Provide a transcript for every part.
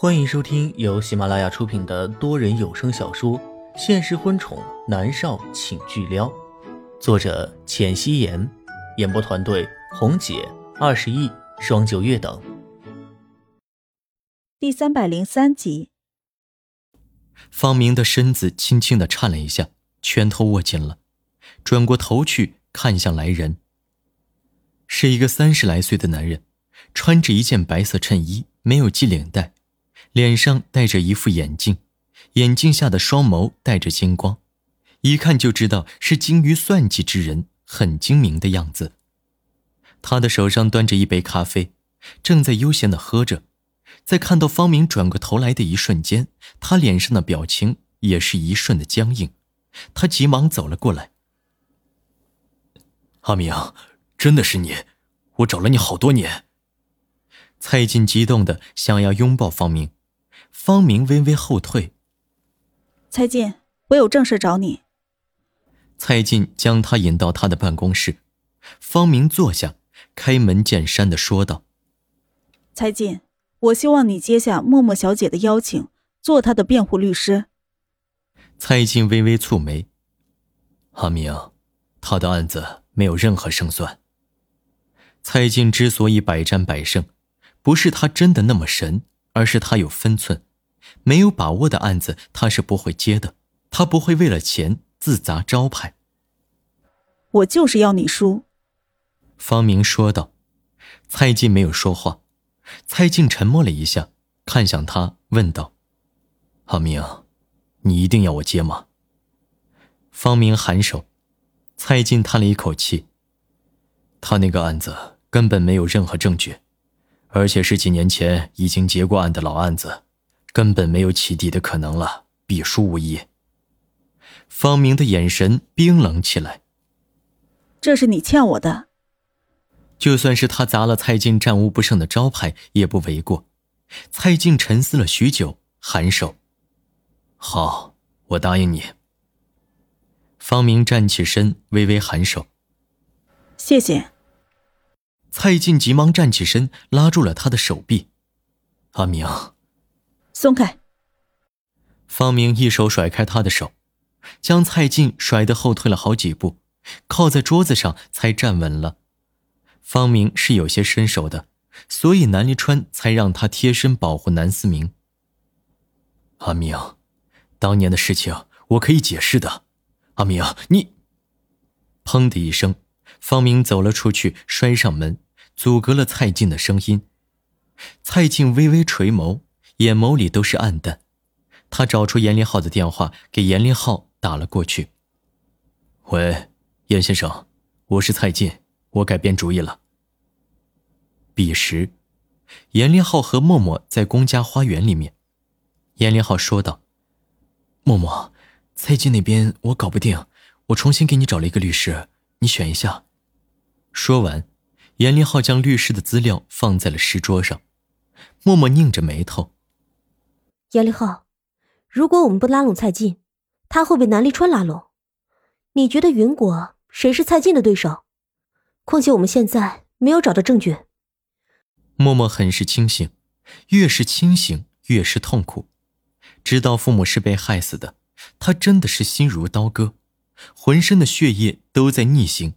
欢迎收听由喜马拉雅出品的多人有声小说《现实婚宠男少请巨撩》，作者：浅汐颜，演播团队：红姐、二十亿、双九月等。第三百零三集，方明的身子轻轻的颤了一下，拳头握紧了，转过头去看向来人。是一个三十来岁的男人，穿着一件白色衬衣，没有系领带，脸上戴着一副眼镜，眼镜下的双眸带着金光，一看就知道是精于算计之人，很精明的样子。他的手上端着一杯咖啡，正在悠闲的喝着。在看到方明转过头来的一瞬间，他脸上的表情也是一瞬的僵硬。他急忙走了过来：“阿明。”真的是你，我找了你好多年。蔡进激动的想要拥抱方明，方明微微后退。蔡进，我有正事找你。蔡进将他引到他的办公室，方明坐下，开门见山的说道：“蔡进，我希望你接下默默小姐的邀请，做她的辩护律师。”蔡进微微蹙眉：“阿明，他的案子没有任何胜算。”蔡进之所以百战百胜，不是他真的那么神，而是他有分寸。没有把握的案子，他是不会接的。他不会为了钱自砸招牌。我就是要你输。”方明说道。蔡进没有说话。蔡进沉默了一下，看向他，问道：“阿明，你一定要我接吗？”方明颔首。蔡进叹了一口气。他那个案子。根本没有任何证据，而且是几年前已经结过案的老案子，根本没有起底的可能了，必输无疑。方明的眼神冰冷起来。这是你欠我的。就算是他砸了蔡进战无不胜的招牌，也不为过。蔡进沉思了许久，颔首：“好，我答应你。”方明站起身，微微颔首：“谢谢。”蔡进急忙站起身，拉住了他的手臂。阿明，松开。方明一手甩开他的手，将蔡进甩得后退了好几步，靠在桌子上才站稳了。方明是有些身手的，所以南离川才让他贴身保护南思明。阿明，当年的事情我可以解释的。阿明，你……砰的一声。方明走了出去，摔上门，阻隔了蔡进的声音。蔡进微微垂眸，眼眸里都是暗淡。他找出严林浩的电话，给严林浩打了过去。“喂，严先生，我是蔡进，我改变主意了。”彼时，严林浩和默默在公家花园里面。严林浩说道：“默默，蔡进那边我搞不定，我重新给你找了一个律师，你选一下。”说完，严林浩将律师的资料放在了石桌上，默默拧着眉头。严林浩，如果我们不拉拢蔡进，他会被南立川拉拢。你觉得云果谁是蔡进的对手？况且我们现在没有找到证据。默默很是清醒，越是清醒越是痛苦。知道父母是被害死的，他真的是心如刀割，浑身的血液都在逆行。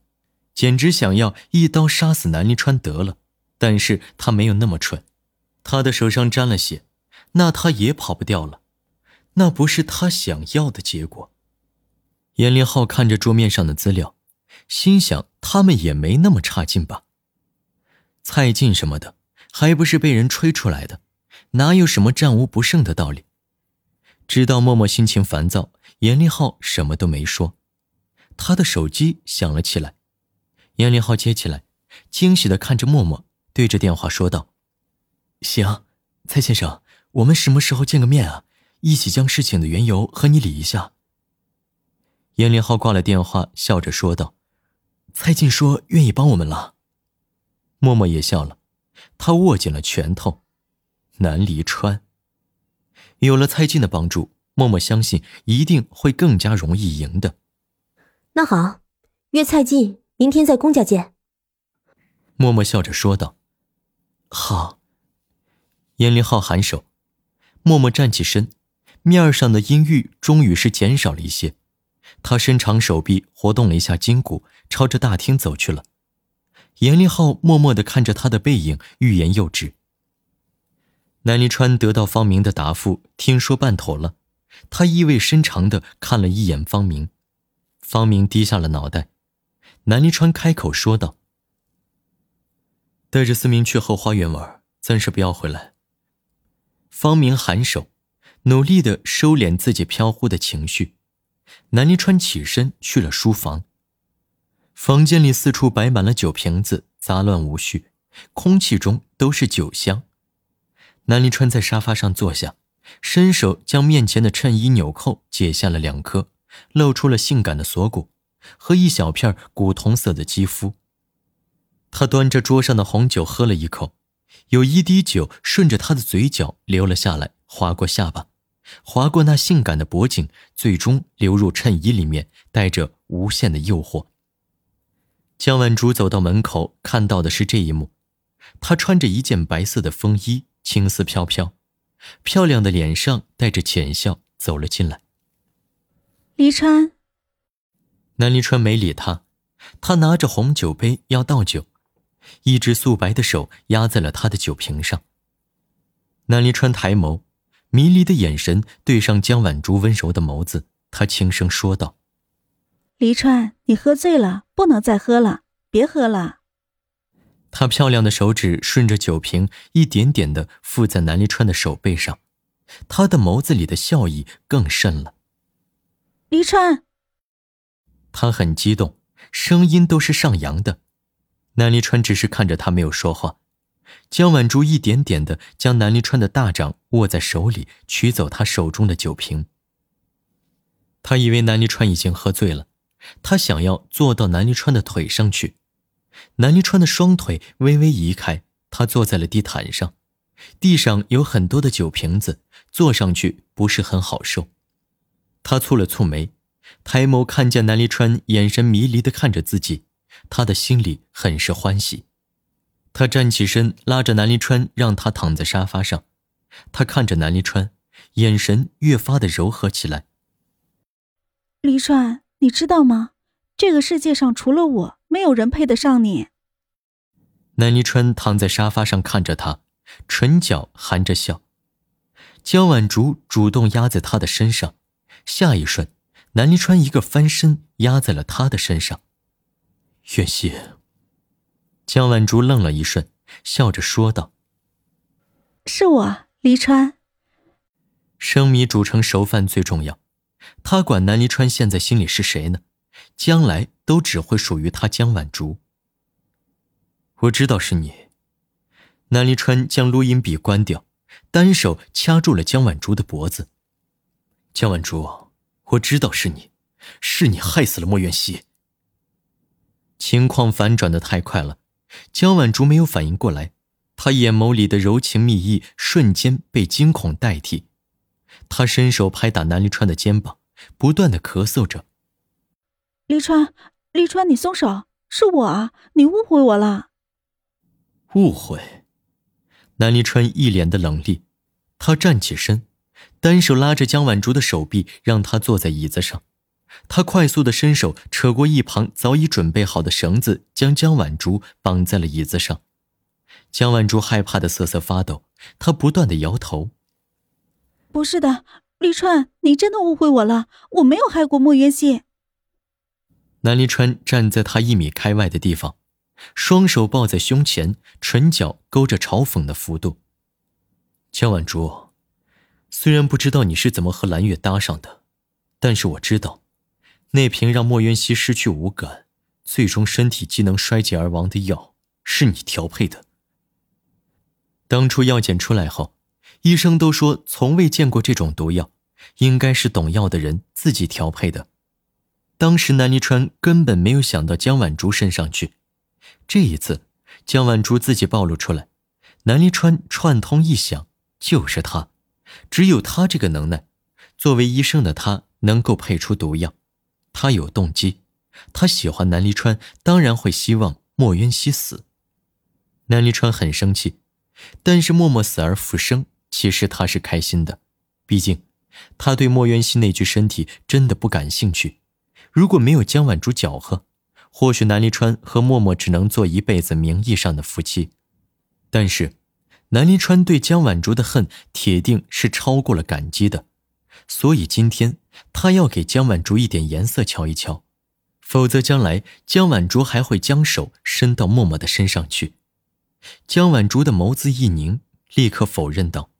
简直想要一刀杀死南立川得了，但是他没有那么蠢，他的手上沾了血，那他也跑不掉了，那不是他想要的结果。严林浩看着桌面上的资料，心想他们也没那么差劲吧。蔡进什么的，还不是被人吹出来的，哪有什么战无不胜的道理？知道默默心情烦躁，严林浩什么都没说，他的手机响了起来。严林浩接起来，惊喜的看着默默，对着电话说道：“行，蔡先生，我们什么时候见个面啊？一起将事情的缘由和你理一下。”严林浩挂了电话，笑着说道：“蔡进说愿意帮我们了。”默默也笑了，他握紧了拳头。南离川，有了蔡进的帮助，默默相信一定会更加容易赢的。那好，约蔡进。明天在公家见。默默笑着说道：“好。”严林浩颔首，默默站起身，面上的阴郁终于是减少了一些。他伸长手臂，活动了一下筋骨，朝着大厅走去了。严立浩默默地看着他的背影，欲言又止。南离川得到方明的答复，听说办妥了，他意味深长地看了一眼方明。方明低下了脑袋。南离川开口说道：“带着思明去后花园玩，暂时不要回来。”方明颔首，努力地收敛自己飘忽的情绪。南临川起身去了书房。房间里四处摆满了酒瓶子，杂乱无序，空气中都是酒香。南临川在沙发上坐下，伸手将面前的衬衣纽扣解下了两颗，露出了性感的锁骨和一小片古铜色的肌肤。他端着桌上的红酒喝了一口，有一滴酒顺着他的嘴角流了下来，划过下巴。划过那性感的脖颈，最终流入衬衣里面，带着无限的诱惑。江晚竹走到门口，看到的是这一幕。她穿着一件白色的风衣，青丝飘飘，漂亮的脸上带着浅笑，走了进来。黎川，南黎川没理他，他拿着红酒杯要倒酒，一只素白的手压在了他的酒瓶上。南离川抬眸。迷离的眼神对上江晚竹温柔的眸子，他轻声说道：“黎川，你喝醉了，不能再喝了，别喝了。”他漂亮的手指顺着酒瓶一点点的附在南离川的手背上，他的眸子里的笑意更甚了。黎川，他很激动，声音都是上扬的。南离川只是看着他，没有说话。江晚竹一点点的将南离川的大掌握在手里，取走他手中的酒瓶。他以为南离川已经喝醉了，他想要坐到南离川的腿上去。南离川的双腿微微移开，他坐在了地毯上，地上有很多的酒瓶子，坐上去不是很好受。他蹙了蹙眉，抬眸看见南离川眼神迷离的看着自己，他的心里很是欢喜。他站起身，拉着南离川，让他躺在沙发上。他看着南离川，眼神越发的柔和起来。离川，你知道吗？这个世界上除了我，没有人配得上你。南离川躺在沙发上看着他，唇角含着笑。江晚竹主动压在他的身上，下一瞬，南离川一个翻身压在了他的身上。远西。江晚竹愣了一瞬，笑着说道：“是我，黎川。生米煮成熟饭最重要。他管南黎川现在心里是谁呢？将来都只会属于他江晚竹。我知道是你。”南黎川将录音笔关掉，单手掐住了江晚竹的脖子。江晚竹，我知道是你，是你害死了莫元熙。情况反转的太快了。江晚竹没有反应过来，她眼眸里的柔情蜜意瞬间被惊恐代替。她伸手拍打南离川的肩膀，不断的咳嗽着：“离川，离川，你松手！是我啊，你误会我了。”误会？南离川一脸的冷厉，他站起身，单手拉着江晚竹的手臂，让她坐在椅子上。他快速的伸手扯过一旁早已准备好的绳子，将江晚竹绑在了椅子上。江晚竹害怕的瑟瑟发抖，她不断的摇头：“不是的，立川，你真的误会我了，我没有害过莫渊熙。”南离川站在他一米开外的地方，双手抱在胸前，唇角勾着嘲讽的幅度。江晚竹，虽然不知道你是怎么和蓝月搭上的，但是我知道。那瓶让莫渊熙失去五感，最终身体机能衰竭而亡的药，是你调配的。当初药检出来后，医生都说从未见过这种毒药，应该是懂药的人自己调配的。当时南离川根本没有想到江晚竹身上去，这一次江晚竹自己暴露出来，南离川串通一想，就是他，只有他这个能耐，作为医生的他能够配出毒药。他有动机，他喜欢南离川，当然会希望莫渊熙死。南离川很生气，但是默默死而复生，其实他是开心的。毕竟，他对莫渊熙那具身体真的不感兴趣。如果没有江晚竹搅和，或许南离川和默默只能做一辈子名义上的夫妻。但是，南离川对江晚竹的恨铁定是超过了感激的，所以今天他要给江晚竹一点颜色瞧一瞧，否则将来江晚竹还会将手伸到默默的身上去。江晚竹的眸子一凝，立刻否认道：“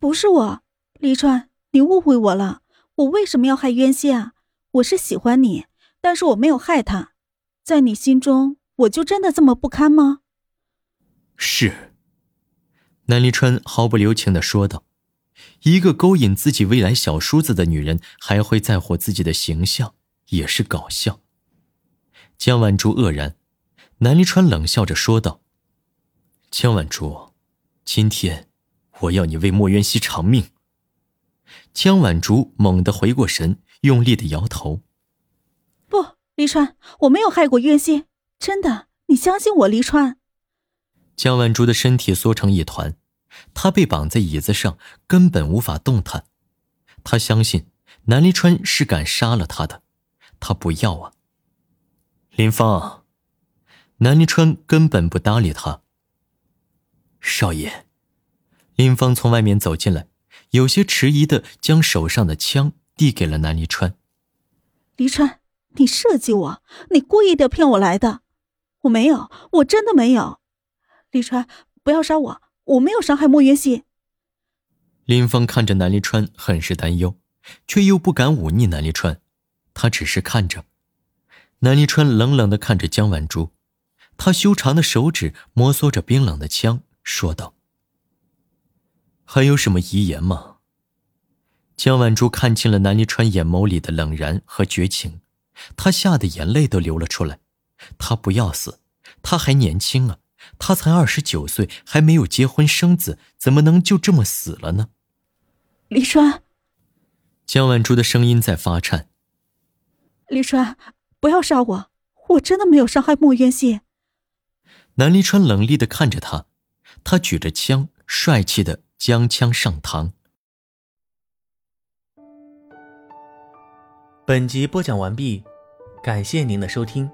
不是我，黎川，你误会我了。我为什么要害渊熙啊？我是喜欢你，但是我没有害他。在你心中，我就真的这么不堪吗？”是，南离川毫不留情的说道：“一个勾引自己未来小叔子的女人，还会在乎自己的形象，也是搞笑。”江晚竹愕然，南离川冷笑着说道：“江晚竹，今天我要你为莫渊熙偿命。”江晚竹猛地回过神，用力的摇头：“不，离川，我没有害过渊熙，真的，你相信我，离川。”江晚竹的身体缩成一团，她被绑在椅子上，根本无法动弹。他相信南离川是敢杀了他的，他不要啊。林芳，南离川根本不搭理他。少爷，林芳从外面走进来，有些迟疑的将手上的枪递给了南离川。离川，你设计我，你故意的骗我来的，我没有，我真的没有。离川，不要杀我！我没有伤害莫云熙。林峰看着南离川，很是担忧，却又不敢忤逆南离川，他只是看着。南离川冷冷的看着江晚珠，他修长的手指摩挲着冰冷的枪，说道：“还有什么遗言吗？”江晚珠看清了南离川眼眸里的冷然和绝情，他吓得眼泪都流了出来。他不要死，他还年轻啊。他才二十九岁，还没有结婚生子，怎么能就这么死了呢？李川，江晚珠的声音在发颤。李川，不要杀我，我真的没有伤害莫渊熙。南离川冷厉的看着他，他举着枪，帅气的将枪上膛。本集播讲完毕，感谢您的收听。